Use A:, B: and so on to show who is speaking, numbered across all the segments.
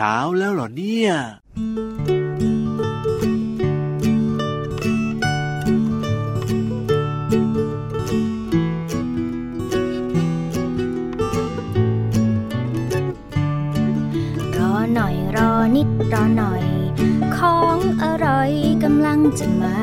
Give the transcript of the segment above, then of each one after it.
A: ช้าแล้วเหรอเนี่ย
B: รอหน่อยรอนิดรอหน่อย ของอร่อยกำลังจะมา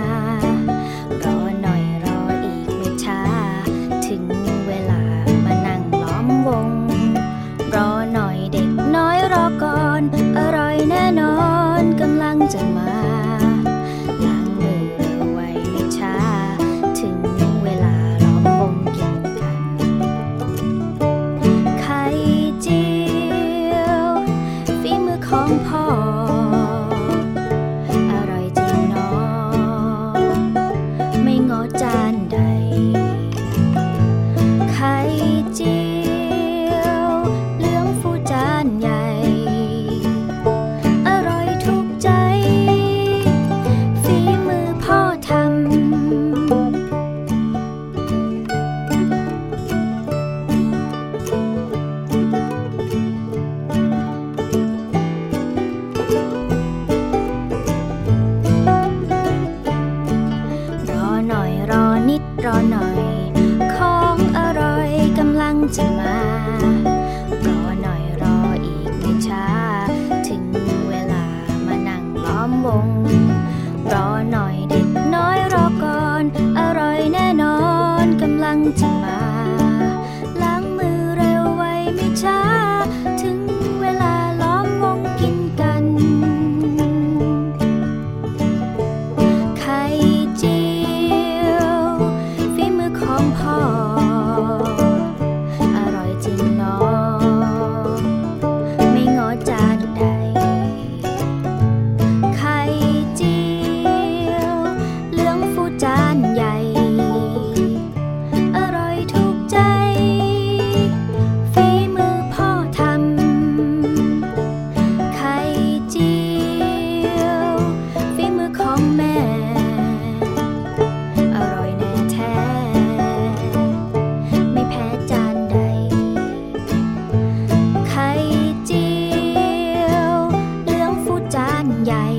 C: ต้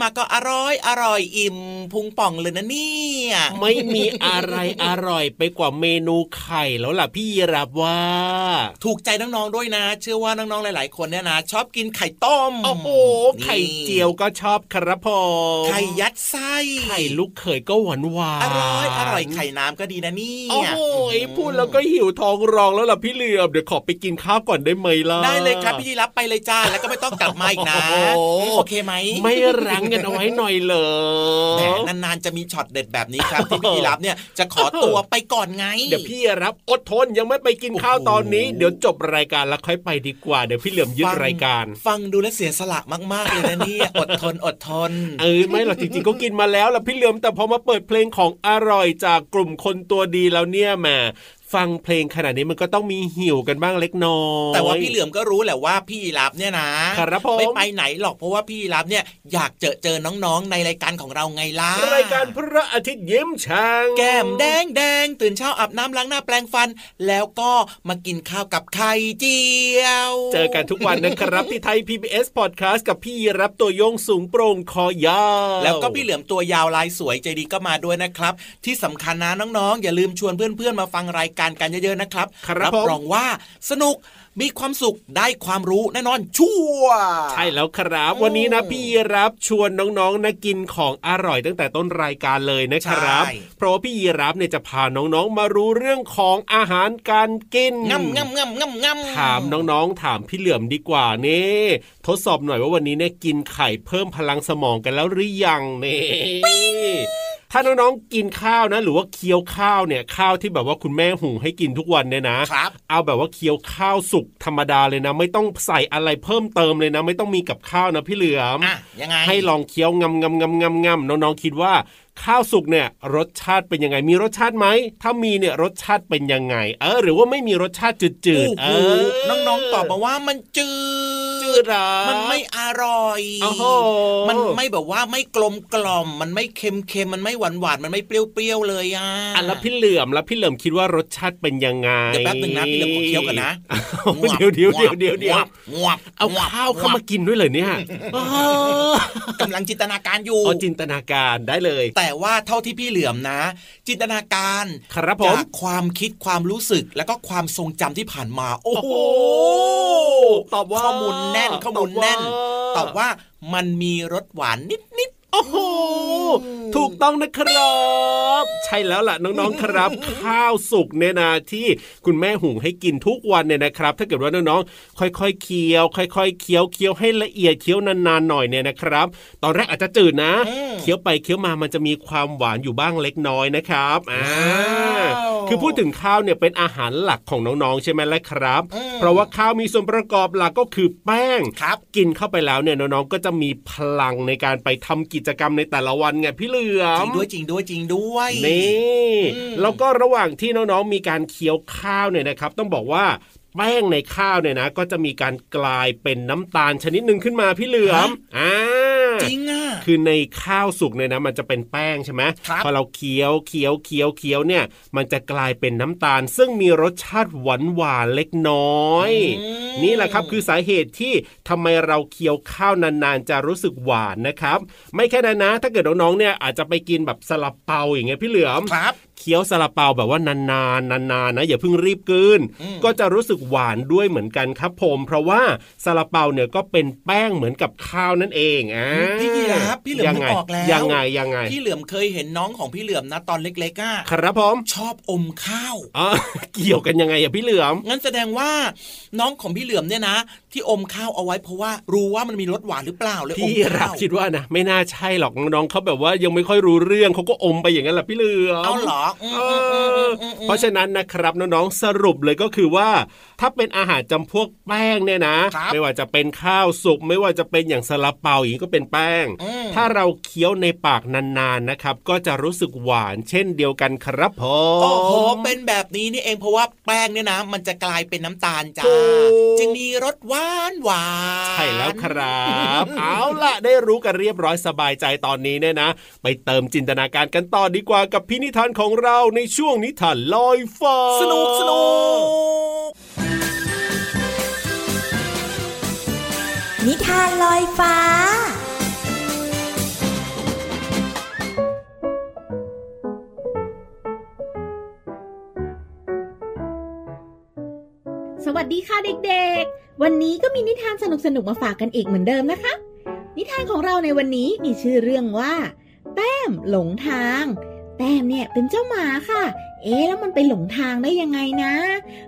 C: มาก็อร่อยอร่อยอิ่มพุงป่องเลยนะนี่ เนี่ย
D: ไม่มีอะไรอร่อยไปกว่าเมนูไข่แล้วล่ะพี่รับว่า
C: ถูกใจน้องๆด้วยนะ เชื่อว่าน้องๆหลายๆ คนเนี่ยนะ ชอบกินไข่ต้ม
D: โอ้โหไข่เจียวก็ชอบครับพอ
C: ไข่ยัดไส้
D: ไข่ลูกเขยก็หวานหวาน
C: อร่อยอร่อยไข่น้ำก็ดีนะนี่โอ้
D: โหพูดแล้วก็หิวท้องรองแล้วล่ะพี่เหลือบเดี๋ยวขอไปกินข้าวก่อนได้ไหมล่ะ
C: ได้เลยครับพี่ดีรับไปเลยจ้าแล้วก็ไม่ต้องกลับมาอีกนะโอเคไหม
D: ไม่รั้งกันเอาไว้หน่อยเลย
C: แต่นานๆจะมีช็อตเด็ดแบบนี้ครับที่พี่รับเนี่ยจะขอตัวไปก่อนไง
D: เดี๋ยวพี่รับอดทนยังไม่ไปกินข้าวตอนนี้ เดี๋ยวจบรายการแล้วค่อยไปดีกว่าเดี๋ยวพี่เหลือมยึดรายการ
C: ฟังดูแลเสียสละมากๆเลยนะนี่อดทนอดทน
D: เออไม่หรอกจริงๆก็กินมาแล้วล่ะพี่เหลือมแต่พอมาเปิดเพลงของอร่อยจากกลุ่มคนตัวดีแล้วเนี่ยแหม ฟังเพลงขนาดนี้มันก็ต้องมีหิวกันบ้างเล็กน้อย
C: แต่ว่าพี่เหลือมก็รู้แหละว่าพี่รับเนี่ยนะ
D: ครับผมไม่
C: ไปไหนหรอกเพราะว่าพี่รับเนี่ยอยากเจอเจอน้องๆในรายการของเราไงล่ะ
D: รายการพระอาทิตย์ยิ้มช่าง
C: แก้มแดงแดงตื่นเช้าอาบน้ำล้างหน้าแปลงฟัน แล้วก็มากินข้าวกับไข่เจียว
D: เจอกันทุกวันนะครับที่ไทย PBS Podcast กับพี่รับตัวโยงสูงโปร่งคอยาว
C: แล้วก็พี่เหลือมตัวยาวลายสวยใจดีก็มาด้วยนะครับ ที่สำคัญนะน้องๆอย่าลืมชวนเพื่อนๆมาฟังรายการกันเยอะๆนะครับ
D: ครับ
C: รองว่าสนุกมีความสุขได้ความรู้แน่นอนชัวร์
D: ใช่แล้วครับ
C: อืม
D: วันนี้นะพี่ยีรับชวนน้องๆนะกินของอร่อยตั้งแต่ต้นรายการเลยนะครับ
C: ใช่
D: เพราะว่าพี่ยีรับเนี่ยจะพาน้องๆมารู้เรื่องของอาหารการกิน
C: งำงำงำงำงำ
D: ถามน้องๆ ถามพี่เหลือมดีกว่านี่ทดสอบหน่อยว่าวันนี้เนี่ยกินไข่เพิ่มพลังสมองกันแล้วหรือยังนี่ ถ้าน้องๆกินข้าวนะ หรือว่าเคี้ยวข้าวเนี่ยข้าวที่แบบว่าคุณแม่หุงให้กินทุกวันเนี่ยนะ
C: ครับ
D: เอาแบบว่าเคี้ยวข้าวสุกธรรมดาเลยนะ ไม่ต้องใส่อะไรเพิ่มเติมเลยนะ ไม่ต้องมีกับข้าวนะพี่เหลือม
C: อะยังไง
D: ให้ลองเคี้ยวงำงำงำงำงำน้องๆคิดว่าข้าวสุกเนี่ยรสชาติเป็นยังไง มีรสชาติไหม ถ้ามีเนี่ยรสชาติเป็นยังไง เออ หรือว่าไม่มีรสชาติจืด
C: โอ้
D: ๆเอ
C: โห
D: อ
C: น้องๆตอบมาว่ามันจืด
D: จืดเหรอ
C: มันไม่อร่อย
D: โอ้โห
C: มันไม่แบบว่าไม่กลมกล่อม มันไม่เค็มเค็มมันไม่หวานหวานมันไม่เปรี้ยวๆเลยอะ
D: อะแล้วพี่เหลือมแล้วพี่เหลือมคิดว่ารสชาติเป็นยังไง
C: เดี๋ยวแป๊บหนึ่งนะพี่เหลือมขอเคี้ยวก่อนนะ
D: เดี๋ยวเดี๋ยวเดี๋ยวเดี๋ยวเดี๋ยว
C: งวบ
D: เอา
C: งวบ
D: ข้าวเข้ามากินด้วยเลยเนี่ยเออกำ
C: ลังจินตนาการอยู่
D: เอาจินตนาการได้เลย
C: แต่ว่าเท่าที่พี่เหลือมนะ จินตนาการ
D: ครับผม
C: จากความคิดความรู้สึกแล้วก็ความทรงจำที่ผ่านมา โอ้โห
D: ตอบว่า
C: ข้อมูลแน่นข้อมูลแน่น
D: ต
C: ต
D: อ
C: อ
D: บบว่า
C: ว่ามันมีรสหวานนิด
D: โอ้โห ถูกต้องนะครับ ใช่แล้วล่ะน้องๆครับ ข้าวสุกเนี่ยนะที่คุณแม่หุงให้กินทุกวันเนี่ยนะครับ ถ้าเกิดว่าน้องๆค่อยๆเคี้ยว ค่อยๆเคี้ยวเคี้ยวให้ละเอียดเคี้ยวนานๆหน่อยเนี่ยนะครับ ตอนแรกอาจจะจืดนะ
C: อืม
D: เคี้ยวไปเคี้ยวมามันจะมีความหวานอยู่บ้างเล็กน้อยนะครับอ่า
C: ว้าว
D: คือพูดถึงข้าวเนี่ยเป็นอาหารหลักของน้องๆใช่ไหมล่ะครับ
C: อืม
D: เพราะว่าข้าวมีส่วนประกอบหลักก็คือแป้ง
C: ๆครับ
D: กินเข้าไปแล้วเนี่ยน้องๆก็จะมีพลังในการไปทำกิจกรรมในแต่ละวันไงพี่เหลือ
C: จ
D: ม
C: ริงด้วยจริงด้วยจริงด้วย
D: นี่
C: อืม
D: แล้วก็ระหว่างที่น้องๆมีการเคี้ยวข้าวเนี่ยนะครับ ต้องบอกว่าแป้งในข้าวเนี่ยนะ ก็จะมีการกลายเป็นน้ำตาลชนิดหนึ่งขึ้นมาพี่เหลือมอ่า
C: จริงอะ
D: คือในข้าวสุกเนี่ยนะมันจะเป็นแป้งใช่ไหม
C: ครับ
D: พอเราเคี้ยวเคี้ยวเคี้ยวเคี้ยวเนี่ย มันจะกลายเป็นน้ำตาล ซึ่งมีรสชาติหวานหวานๆเล็กน้อย นี่แหละครับคือสาเหตุที่ทำไมเราเคี้ยวข้าวนานๆจะรู้สึกหวานนะครับ ไม่แค่นั้นนะ ถ้าเกิดน้องๆเนี่ยอาจจะไปกินแบบสลับเปาอย่างเงี้ยพี่เหลือม
C: ครับ
D: เคี้ยวซาลาเปาแบบว่านานๆนานๆนะอย่าเพิ่งรีบกลืน
C: อืม
D: ก็จะรู้สึกหวานด้วยเหมือนกันครับผม เพราะว่าซาลาเปาเนี่ยก็เป็นแป้งเหมือนกับข้าวนั่นเองอ่า
C: พี่ยีราฟพี่เหลือม
D: ยัง
C: นึ
D: ไง
C: กออกแล้ว
D: ยังไงยังไง
C: พี่เหลือมเคยเห็นน้องของพี่เหลือมนะตอนเล็กๆอะ
D: ครับผม
C: ชอบอมข้าว
D: อ๋อเกี่ยวกันยังไงอะพี่เหลือม
C: งั้นแสดงว่าน้องของพี่เหลือมเนี่ยนะ ที่อมข้าวเอาไว้เพราะว่ารู้ว่ามันมีรสหวานหรือเปล่าเลยอม
D: พี่รั
C: ข้า
D: บ
C: ว
D: คิดว่านะไม่น่าใช่หรอกน้องๆเขาแบบว่ายังไม่ค่อยรู้เรื่องเขาก็อมไปอย่างนั้นแหละพี่เหลือม
C: เอาเหรออืม
D: เอ
C: อืมอื
D: อ
C: มอืมอืม
D: เพราะฉะนั้นนะครับน้องๆสรุปเลยก็คือว่า ถ้าเป็นอาหารจำพวกแป้งเนี่ยนะ
C: ครับ
D: ไม่ว่าจะเป็นข้าวสุกไม่ว่าจะเป็นอย่างซาลาเปาอย่างนี้ก็เป็นแป้ง
C: อืม
D: ถ้าเราเคี้ยวในปากนานๆนะครับ ก็จะรู้สึกหวานเช่นเดียวกันครับผม
C: โอ้โหเป็นแบบนี้นี่เองเพราะว่าแป้งเนี่ยนะมันจะกลายเป็นน้ำตาลจ้า
D: ถูก
C: จึงมีรสหวานหวาน
D: ใช่แล้วครับ เอาล่ะได้รู้กันเรียบร้อยสบายใจตอนนี้เนี่ยนะ ไปเติมจินตนาการกันต่อดีกว่ากับพี่นิทานของเราในช่วงนิทานลอยฟ้า
C: สนุกสนุก
A: นิทานลอยฟ้า
E: สวัสดีค่ะเด็กๆ วันนี้ก็มีนิทานสนุกๆ มาฝากกันอีกเหมือนเดิมนะคะ นิทานของเราในวันนี้มีชื่อเรื่องว่า แต้มหลงทาง แต้มเนี่ยเป็นเจ้าหมาค่ะ เอ๊แล้วมันไปหลงทางได้ยังไงนะ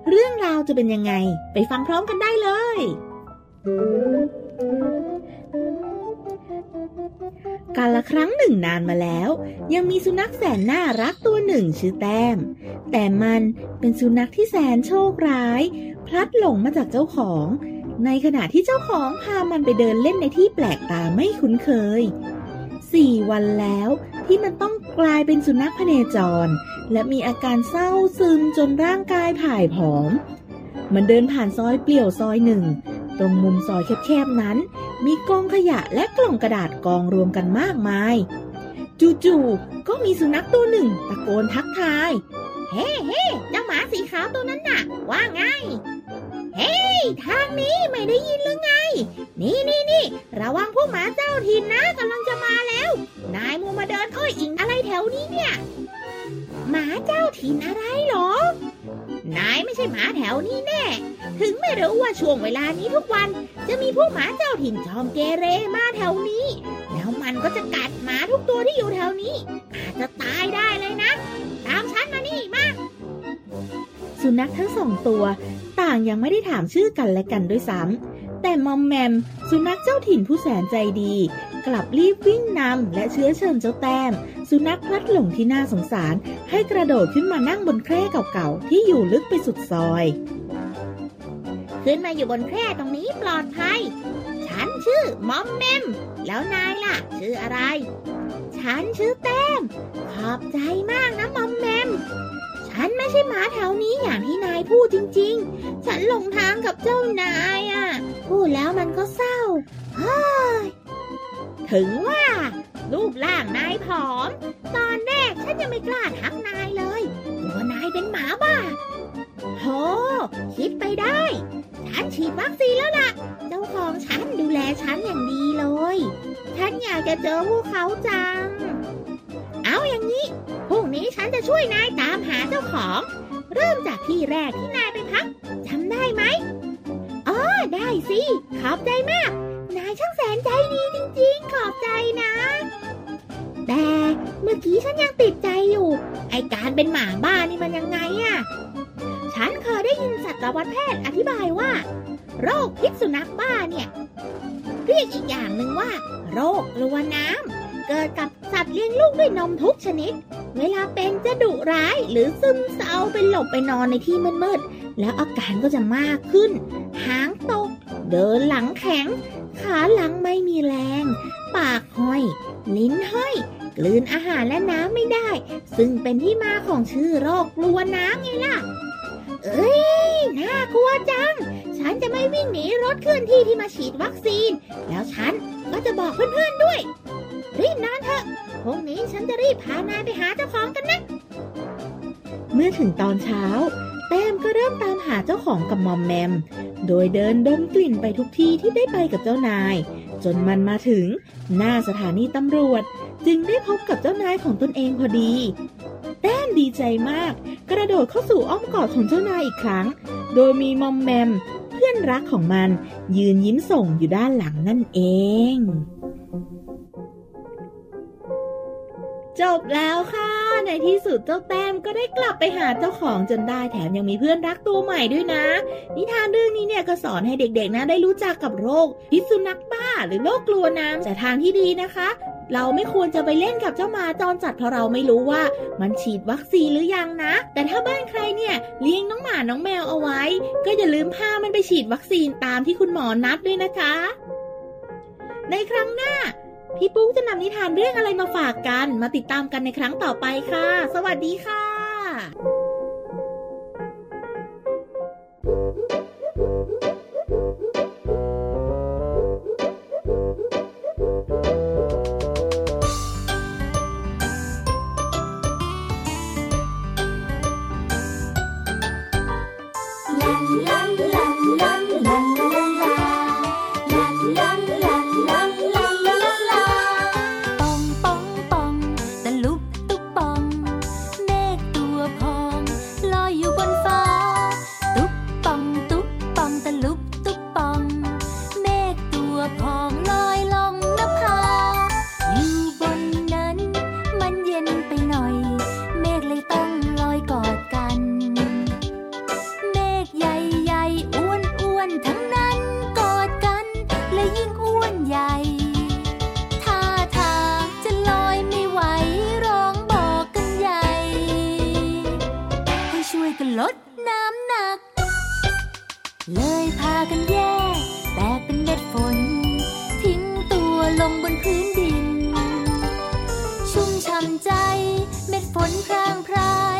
E: เรื่องราวจะเป็นยังไง ไปฟังพร้อมกันได้เลย กาละครั้งหนึ่งนานมาแล้ว ยังมีสุนัขแสนน่ารักตัวหนึ่งชื่อแต้ม แต่มันเป็นสุนัขที่แสนโชคร้าย พลัดหลงมาจากเจ้าของ ในขณะที่เจ้าของพามันไปเดินเล่นในที่แปลกตาไม่คุ้นเคยสี่วันแล้ว ที่มันต้องกลายเป็นสุนัขพเนจร และมีอาการเศร้าซึมจนร่างกายผ่ายผอม มันเดินผ่านซอยเปลี่ยวซอยหนึ่ง ตรงมุมซอยแคบๆนั้น มีกองขยะและกล่องกระดาษกองรวมกันมากมาย จู่ๆก็มีสุนัขตัวหนึ่งตะโกนทักทาย เฮ้เฮ้เจ้าหมาสีขาวตัวนั้นน่ะ ว่าไง เฮ้ยทางนี้ไม่ได้ยินหรือไง นี่นี่นี่ระวังพวกหมาเจ้าถิ่นนะกำลังจะมาแล้ว นายมัวมาเดินค่อยอิงอะไรแถวนี้เนี่ย หมาเจ้าถิ่นอะไรเหรอ นายไม่ใช่หมาแถวนี้แน่ ถึงไม่รู้ว่าช่วงเวลานี้ทุกวัน จะมีผู้หมาเจ้าถิ่นจอมเกเรมาแถวนี้ แล้วมันก็จะกัดหมาทุกตัวที่อยู่แถวนี้ อาจจะตายได้เลยนะ ตามฉันมานี่มาสุนัขทั้งสองตัวางยังไม่ได้ถามชื่อกันและกันด้วยซ้ำแต่มอมแมม สุนัขเจ้าถิ่นผู้แสนใจดี กลับรีบวิ่งนำและเชื้อเชิญเจ้าแต้ม สุนัขพลัดหลงที่น่าสงสาร ให้กระโดดขึ้นมานั่งบนแคร่เก่าๆ ที่อยู่ลึกไปสุดซอย ขึ้นมาอยู่บนแคร่ตรงนี้ปลอดภัย ฉันชื่อมอมแมม แล้วนายล่ะ ชื่ออะไร ฉันชื่อแต้ม ขอบใจมากนะมอมแมม ฉันไม่ใช่หมาแถวนี้อย่างที่นายพูดจริง ๆ ฉันหลงทางกับเจ้านายอะ พูดแล้วมันก็เศร้า เฮ้ย ถึงว่า รูปร่างนายผอม ตอนแรกฉันยังไม่กล้าทักนายเลยตัวนายเป็นหมาบ้าโหคิดไปได้ ฉันฉีดวัคซีนแล้วล่ะ เจ้าของฉันดูแลฉันอย่างดีเลย ฉันอยากจะเจอพวกเขาจัง เอาอย่างนี้ พรุ่งนี้ฉันจะช่วยนายตามหาเจ้าของ เริ่มจากที่แรกที่นายไปพักจำได้ไหมอ๋อได้สิ ขอบใจมาก นายช่างแสนใจดีจริงๆ ขอบใจนะ แต่เมื่อกี้ฉันยังติดใจอยู่ ไอการเป็นหมาบ้านี่มันยังไงอะฉันเคยได้ยินสัตวแพทย์อธิบายว่า โรคพิษสุนัขบ้าเนี่ย เรียกอีกอย่างหนึ่งว่า โรคกลัวน้ำเกิดกับสัตว์เลี้ยงลูกด้วยนมทุกชนิด เวลาเป็นจะดุร้ายหรือซึมเศร้าไปหลบไปนอนในที่มืดๆแล้วอาการก็จะมากขึ้น หางตก เดินหลังแข็ง ขาหลังไม่มีแรง ปากห้อย ลิ้นห้อย กลืนอาหารและน้ำไม่ได้ ซึ่งเป็นที่มาของชื่อโรคกลัวน้ำไงล่ะ เอ้ยน่ากลัวจัง ฉันจะไม่วิ่งหนีรถเคลื่อนที่ที่มาฉีดวัคซีน แล้วฉันก็จะบอกเพื่อนๆด้วย รีบนอนเถอะ พรุ่งนี้ฉันจะรีบพานายไปหาเจ้าของกันนะ เมื่อถึงตอนเช้า แต้มก็เริ่มตามหาเจ้าของกับมอมแมม โดยเดินดมกลิ่นไปทุกที่ที่ได้ไปกับเจ้านาย จนมันมาถึง หน้าสถานีตำรวจ จึงได้พบกับเจ้านายของตนเองพอดี แต้มดีใจมาก กระโดดเข้าสู่อ้อมกอดของเจ้านายอีกครั้ง โดยมีมอมแมม เพื่อนรักของมัน ยืนยิ้มส่งอยู่ด้านหลังนั่นเอง จบแล้วค่ะ ในที่สุดเจ้าแต้มก็ได้กลับไปหาเจ้าของจนได้แถมยังมีเพื่อนรักตัวใหม่ด้วยนะ นิทานเรื่องนี้เนี่ยก็สอนให้เด็กๆนะได้รู้จักกับโรคพิษสุนัขบ้าหรือโรคกลัวน้ำแต่ทางที่ดีนะคะเราไม่ควรจะไปเล่นกับเจ้าหมาจรจัดเพราะเราไม่รู้ว่ามันฉีดวัคซีนหรือยังนะ แต่ถ้าบ้านใครเนี่ยเลี้ยงน้องหมาน้องแมวเอาไว้ ก็อย่าลืมพามันไปฉีดวัคซีนตามที่คุณหมอนัดด้วยนะคะ ในครั้งหน้า พี่ปุ๊กจะนำนิทานเรื่องอะไรมาฝากกัน มาติดตามกันในครั้งต่อไปค่ะ สวัสดีค่ะ
B: เม็ดฝนพรางพราย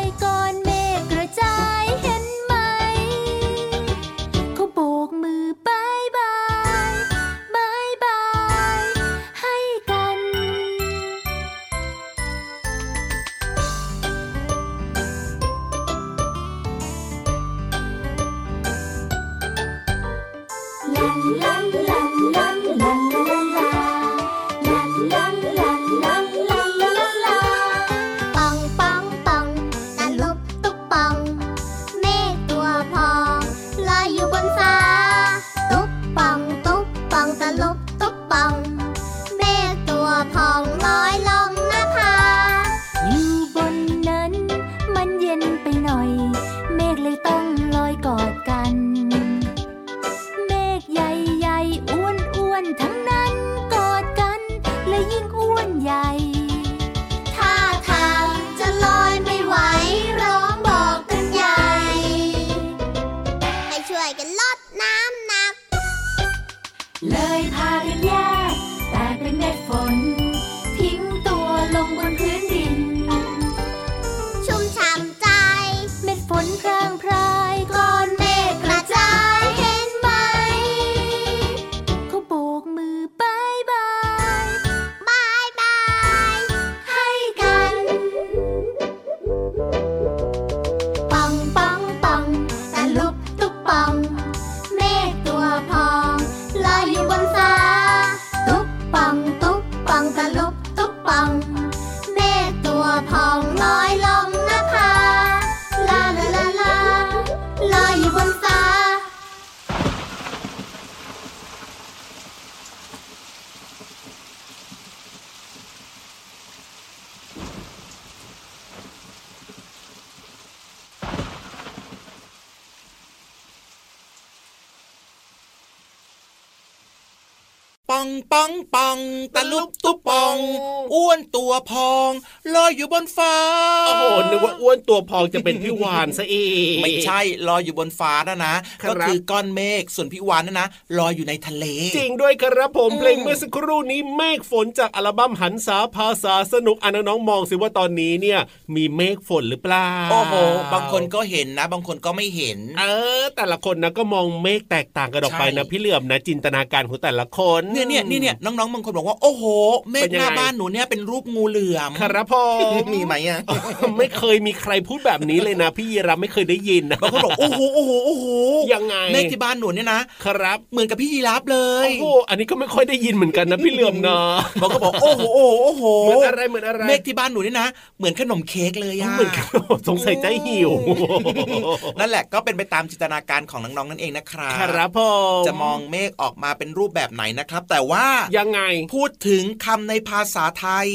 B: อ
F: งปองปองตะลุบตุ
C: บปอง อ้วนตัวพองลอยอยู่บนฟ้า
D: โอ้โหนึกว่าอ้วนตัวพองจะเป็นพี่วานซะเอง
C: ไม่ใช่ลอยอยู่บนฟ้านะนะ
D: ครับ
C: ก็คือก้อนเมฆส่วนพี่วานนะนะลอยอยู่ในทะเล
D: จริงด้วยครับผม
C: อืม
D: เพลงเมื่อสักครู่นี้เมฆฝนจากอัลบั้มหันษาภาษาสนุกอะน้องๆมองสิว่าตอนนี้เนี่ย มีเมฆฝนหรือเปล่า
C: โอ้โหบางคนก็เห็นนะ บางคนก็ไม่เห็น
D: เออ แต่ละคนนะก็มองเมฆแตกต่างกันออกไปนะ
C: ใช่
D: พี่เหลื่อมนะจินตนาการของแต่ละคน
C: เนี่ยเนี่ยเนี่ยเนี่ยน้องๆบางคนบอกว่าโอ้โหเมฆ
D: เป็นยัง
C: ห
D: ไง
C: น้าบ้านหนูเนี่ยเป็นรูปงูเหลือม
D: ครับผม
C: มีไหมอะ
D: ไม่เคยมีใครพูดแบบนี้เลยนะ พี่ยีรับไม่เคยได้ยินนะ
C: บางคนบอกโอ้โหโอ้โหโอ้โห
D: ยังไง
C: เมฆที่บ้านหนูเนี่ยนะ
D: ครับ
C: เหมือนกับพี่ยีราฟเลย
D: โอ้โหอันนี้ก็ไม่ค่อยได้ยินเหมือนกันนะพี่เหลื่อมนะ
C: บางคนบอกโอ้โหโอ้โหโอ้โห
D: เหมือนอะไรเหมือนอะไร
C: เมฆที่บ้านหนูเนี่ยนะ เหมือนขนมเค้กเลยอะ
D: เหมือนกันสงสัยใจหิว
C: นั่นแหละก็เป็นไปตามจินตนาการของน้องๆนั่นเองนะครับ
D: ครับผม
C: จะมองเมฆออกมาเป็นรูปแบบไหนนะครับ แต่ว่า
D: ยังไง
C: พูดถึงคำในภาษาไทย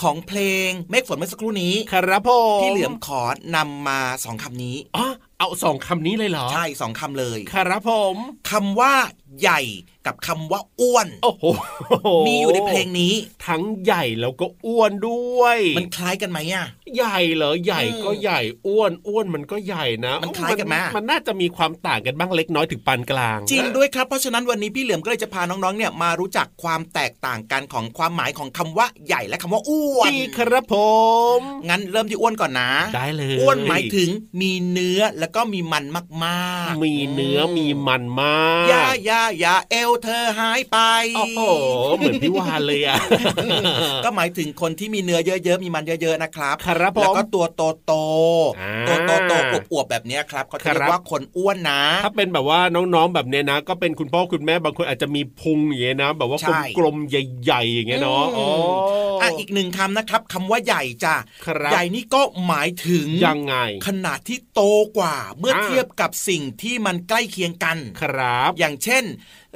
C: ของเพลงเมฆฝนเมื่อสักครู่นี้
D: ครับผม
C: พี่เหลือมขอนำมาสองคำนี้
D: อ๋อเอาสองคำนี้เลยเหรอ
C: ใช่สองคำเลย
D: ครับผม
C: คำว่าใหญ่ กับคำว่าอ้วน
D: โอ้โห
C: มีอยู่ในเพลงนี้
D: ทั้งใหญ่แล้วก็อ้วนด้วย
C: มันคล้ายกันไหมอะ
D: ใหญ่เหรอใหญ่ก็ใหญ่อ้วนอ้วนมันก็ใหญ่นะ
C: มันคล้ายกันไหม
D: มันน่าจะมีความต่างกันบ้างเล็กน้อยถึงปานกลาง
C: จริงด้วยครับเพราะฉะนั้นวันนี้พี่เหลือมก็เลยจะพาน้องๆเนี่ยมารู้จักความแตกต่างกันของความหมายของคำว่าใหญ่และคำว่าอ้วน
D: ดีครับผม
C: งั้นเริ่มที่อ้วนก่อนนะ
D: ได้เลย
C: อ้วนหมายถึงมีเนื้อแล้วก็มีมันมากๆ
D: มีเนื้อมีมันมาก
C: อย่าอย่าอย่าเอวเธอหายไป
D: โอ้โหเหมือนพี่วานเลยอะ
C: ก็หมายถึงคนที่มีเนื้อเยอะๆมีมันเยอะๆนะครับ
D: ครับผม
C: แล้วก็ตัวโตโต
D: อ่า
C: ตัวโตโตอวบๆแบบเนี้ยครับเขาจะเรีย
D: ครั
C: ก
D: บ
C: ว่าคนอ้วนนะ
D: ถ้าเป็นแบบว่าน้องๆแบบเนี้ยนะ ก็เป็นคุณพ่อคุณแม่บางคนอาจจะมีพุงอย่างเงี้ยนะ แบบว่า
C: ใช่
D: กลมๆใหญ่ๆอย่างเงี้ยเนาะ
C: อืม
D: อ๋อ
C: อะอีกหนึ่งคำนะครับคำว่าใหญ่จ้ะ
D: ครับ
C: ใหญ่นี่ก็หมายถึง
D: ยังไง
C: ขนาดที่โตกว่าเมื่ออาเทียบกับสิ่งที่มันใกล้เคียงกัน
D: ครับ
C: อย่างเช่น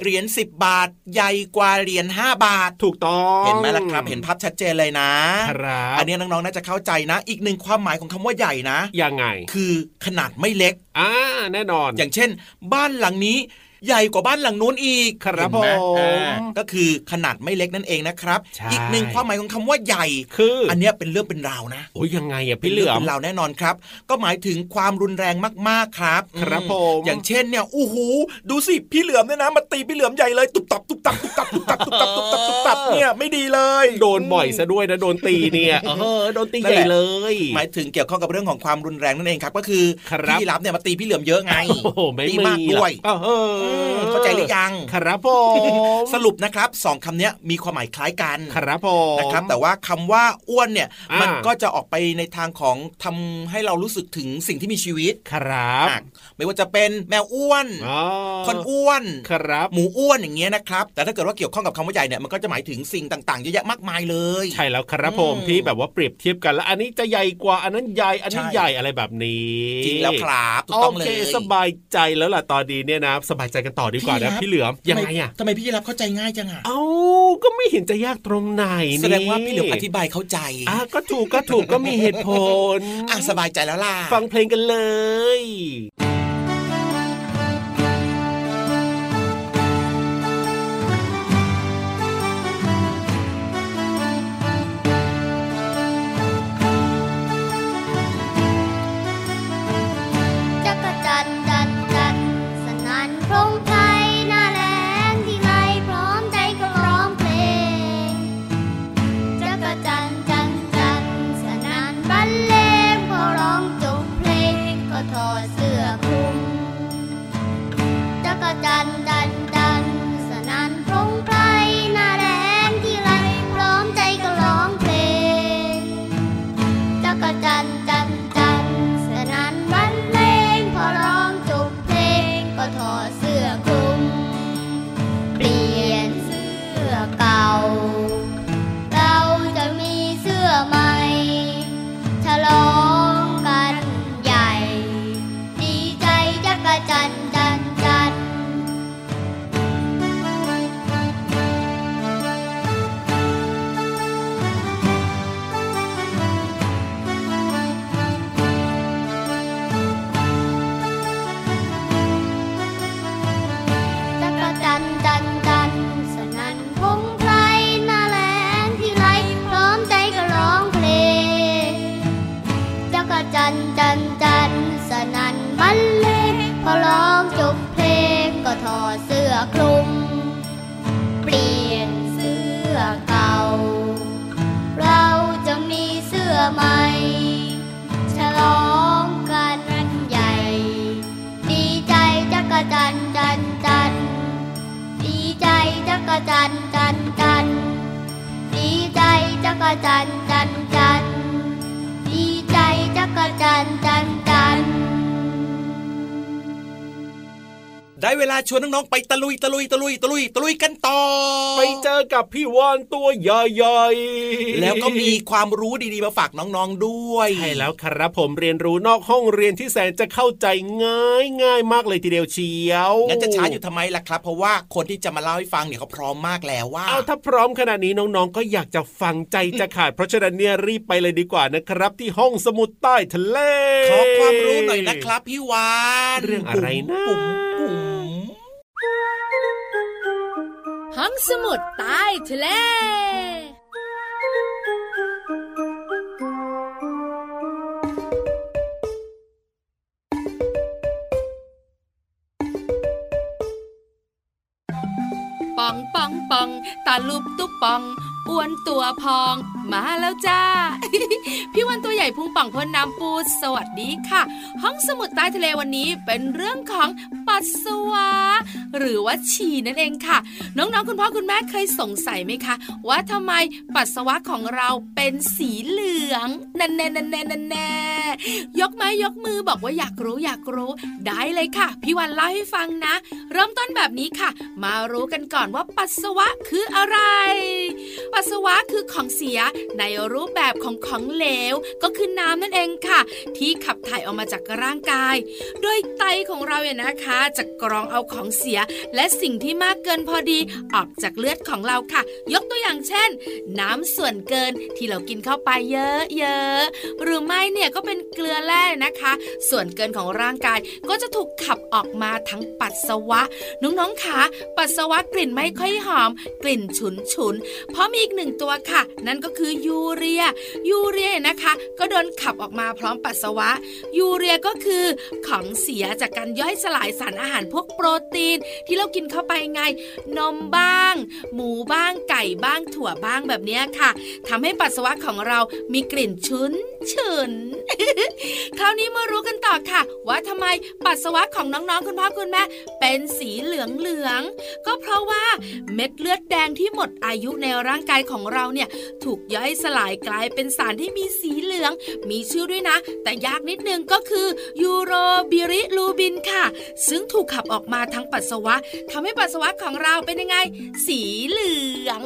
C: เหรียญ10 บาท ใหญ่กว่าเหรียญ5 บาท
D: ถูกต้อง
C: เห็นไหมล่ะครับ เห็นภาพชัดเจนเลยนะ
D: ครับ
C: อันนี้น้องๆน่าจะเข้าใจนะ อีกหนึ่งความหมายของคำว่าใหญ่นะ
D: ยังไง
C: คือขนาดไม่เล็ก
D: อ่าแน่นอน
C: อย่างเช่น บ้านหลังนี้ ใหญ่กว่าบ้านหลังนู้นอีก
D: ครับ
C: เห็นไห
D: ผม
C: อ่าก็คือขนาดไม่เล็กนั่นเองนะครับ
D: ใช่
C: อีกหนึ่งความหมายของคำว่าใหญ่
D: คือ
C: อันเนี้ยเป็นเรื่องเป็นราวนะ
D: โอ้ยยังไงอะ
C: เป็น
D: พี่เหลื
C: เรื่
D: อ
C: เป็
D: ม
C: นราวแน่นอนครับ ก็หมายถึงความรุนแรงมากๆครับ
D: ครับ
C: อื
D: ผม
C: อย่างเช่นเนี่ยอู้หูดูสิพี่เหลือมเนี่ยนะมาตีพี่เหลือมใหญ่เลยตุบตับตุบตับตุบตับตุบตับตุบตับตุบตับตุบตับเนี่ยไม่ดีเลย
D: โดนบ่อยซะด้วยนะโดนตีเนี่ยเออโดนตี
C: นั่น
D: ใหญ่
C: แหละ
D: เลย
C: หมายถึงเกี่ยวข้องกับเรื่องของความรุนแรงนั่นเองครับ ก็คือ
D: ครับ
C: พี่รับเนี่ยมาตีพี่เหลือมเยอะไง
D: โอ้โหไม่
C: ตี
D: มี
C: มากด้วย
D: หรอกเออ
C: มเข้าใจหรือยัง
D: ครับผม
C: สรุปนะครับสองคำเนี้ยมีความหมายคล้ายกัน
D: ครับผม
C: นะครับ แต่ว่าคำว่าอ้วนเนี่ย
D: อ่ามั
C: มันก็จะออกไปในทางของทำให้เรารู้สึกถึงสิ่งที่มีชีวิต
D: ครับ
C: อะไม่ว่าจะเป็นแมวอ้วน
D: อ๋อ
C: คนอ้วน
D: ครับ
C: หมูอ้วนอย่างเงี้ยนะครับ แต่ถ้าเกิดว่าเกี่ยวข้องกับคำว่าใหญ่เนี่ยมันก็จะหมายถึงสิ่งต่างๆเยอะแยะมากมายเลย
D: ใช่แล้วครับผม
C: อืม
D: ที่แบบว่าเปรียบเทียบกันแล้ว อันนี้จะใหญ่กว่าอันนั้นใหญ่อันนี้
C: ใช่
D: ใหญ่อะไรแบบนี้
C: จริงแล้วครับถูก
D: โอ
C: ต้องเล
D: เค
C: ย
D: สบายใจแล้วล่ะตอนนี้เนี่ยนะสบายใจกันต่อดีกว่านะพี่เหลือมยังไงอะ
C: ทำไมพี่รับเข้าใจง่ายจังอะ
D: เอ้าก็ไม่เห็นจะยากตรงไหนนี่
C: แสดงว่าพี่เหลือมอธิบายเข้าใจ
D: อะก็ถูกก็ถูกก็มีเหตุผล
C: อะสบายใจแล้วล่ะ
D: ฟั
F: งเพลงกันเลย จักรจันจั
C: ได้เวลาชวนน้องๆไปตะลุยตะลุยตะลุยตะลุยตะลุยกันต่อ
D: ไปเจอกับพี่วานตัวใหญ่ๆ
C: แล้วก็มีความรู้ดีๆมาฝากน้องๆด้วย
D: ใช่แล้วครับผมเรียนรู้นอกห้องเรียนที่แสนจะเข้าใจง่ายง่ายมากเลยทีเดียวเชียว
C: งั้นจะช้าอยู่ทำไมล่ะครับ เพราะว่าคนที่จะมาเล่าให้ฟังเนี่ยเขาพร้อมมากแล้วว่า
D: เอาถ้าพร้อมขนาดนี้น้องๆก็อยากจะฟังใจจะขาด เพราะฉะนั้นเนี่ยรีบไปเลยดีกว่านะครับ ที่ห้องสมุดใต้ทะเล
C: ขอความรู้หน่อยนะครับพี่วาน
D: เรื่องอะไรนะ
C: ปุ๋มปุ๋ม
G: ห้องสมุดใต้ทะเลปองปองปองตาลุบตุ๊ปอง อ้วนตัวพอง มาแล้วจ้า พี่วันตัวใหญ่พุงป่องพ้นน้ำปูสวัสดีค่ะ ห้องสมุดใต้ทะเลวันนี้เป็นเรื่องของปัสสาวะหรือว่าฉี่นั่นเองค่ะ น้องๆคุณพ่อคุณแม่เคยสงสัยไหมคะ ว่าทำไมปัสสาวะของเราเป็นสีเหลืองนันแน่นันแน่นันแน่ยกไม้ยกมือบอกว่าอยากรู้อยากรู้ได้เลยค่ะ พี่วันเล่าให้ฟังนะ เริ่มต้นแบบนี้ค่ะ มารู้กันก่อนว่าปัสสาวะคืออะไร ปัสสาวะคือของเสียในรูปแบบของของเหลวก็คือน้ำนั่นเองค่ะ ที่ขับถ่ายออกมาจากร่างกาย โดยไตของเราเนี่ยนะคะจะกรองเอาของเสีย และสิ่งที่มากเกินพอดีออกจากเลือดของเราค่ะ ยกตัวอย่างเช่น น้ำส่วนเกินที่เรากินเข้าไปเยอะๆหรือไม่เนี่ยก็เป็นเกลือแร่นะคะ ส่วนเกินของร่างกายก็จะถูกขับออกมาทั้งปัสสาวะน้องๆคะปัสสาวะกลิ่นไม่ค่อยหอม กลิ่นฉุนฉุนๆเพราะมีอีกหนึ่งตัวค่ะ นั่นก็คือยูเรีย ยูเรียนะคะ ก็โดนขับออกมาพร้อมปัสสาวะ ยูเรียก็คือของเสียจากการย่อยสลายสารอาหารพวกโปรตีน ที่เรากินเข้าไปไง นมบ้าง หมูบ้างไก่บ้างถั่วบ้างแบบนี้ค่ะทำให้ปัสสาวะของเรามีกลิ่นฉุน ฉุนคราวนี้มารู้กันต่อค่ะ ว่าทำไมปัสสาวะของน้องๆคุณพ่อคุณแม่เป็นสีเหลืองเหลืองๆก็เพราะว่าเม็ดเลือดแดงที่หมดอายุในร่างกายของเราเนี่ยถูกย่อยสลายกลายเป็นสารที่มีสีเหลือง มีชื่อด้วยนะ แต่ยากนิดนึงก็คือยูโรบิริลูบินค่ะ ซึ่งถูกขับออกมาทั้งปัสสาวะทำให้ปัสสาวะของเราเป็นยังไง สีเหลือง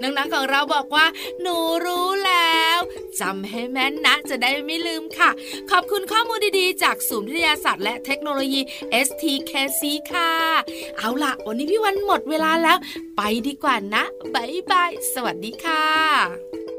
G: น้องๆของเราบอกว่า หนูรู้แล้วจำให้แม่นนะ จะได้ไม่ลืมค่ะ ขอบคุณข้อมูลดีๆ จากศูนย์วิทยาศาสตร์และเทคโนโลยี STKC ค่ะ เอาล่ะ วันนี้พี่วันหมดเวลาแล้ว ไปดีกว่านะบายบาย สวัสดีค่ะ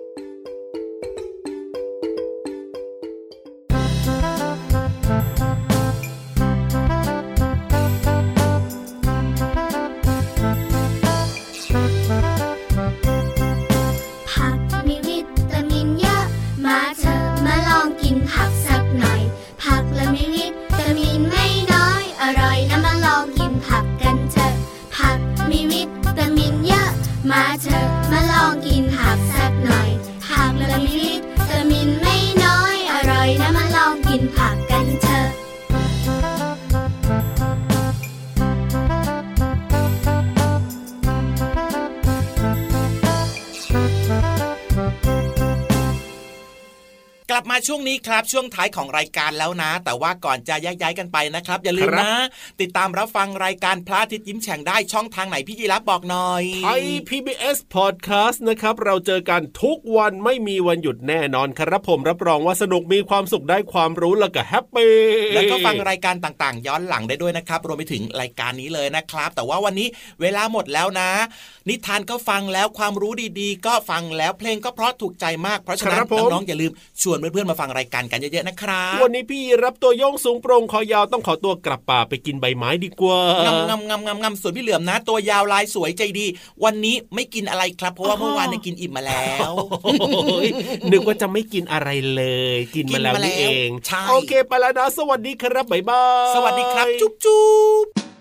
C: ช่วงนี้ครับช่วงท้ายของรายการแล้วนะ แต่ว่าก่อนจะแยกย้ายกันไปนะครับ อย่าลืม
D: ครับ
C: นะ ติดตามรับฟังรายการพระอาทิตย์ยิ้มแฉ่งได้ช่องทางไหนพี่ยีรับบอกหน่อย
D: Thai PBS Podcast นะครับ เราเจอกันทุกวันไม่มีวันหยุดแน่นอนครับผมรับรองว่าสนุกมีความสุขได้ความรู้แล้วก็แฮปปี้
C: แล้วก็ฟังรายการต่างๆ ย้อนหลังได้ด้วยนะครับ รวมไปถึงรายการนี้เลยนะครับ แต่ว่าวันนี้เวลาหมดแล้วนะ นิทานก็ฟังแล้วความรู้ดีๆ ก็ฟังแล้วเพลงก็เพราะถูกใจมากเพราะฉะนั้
D: คนรับผม
C: น้องๆอย่าลืมชวนเเพื่
H: อนๆมาฟังรายการกันเยอะๆนะครับ
D: วันนี้พี่รับตัวโยงสูงโปร่งคอยาวต้องขอตัวกลับป่าไปกินใบไม้ดีกว่างำ
H: งำงำงำงำส่วนพี่เหลือมนะ ตัวยาวลายสวยใจดี วันนี้ไม่กินอะไรครับ เพราะว่าเมื่อวานเนี่ยกินอิ่มมาแล้ว
D: โอ้ยนึกว่าจะไม่กินอะไรเลย กินมาแล้วนี่เอง
H: ใช่
D: โอเคไปแล้วนะ สวัสดีครับบ๊ายบาย
H: สวัสดีครับ จุ๊บจุ๊บ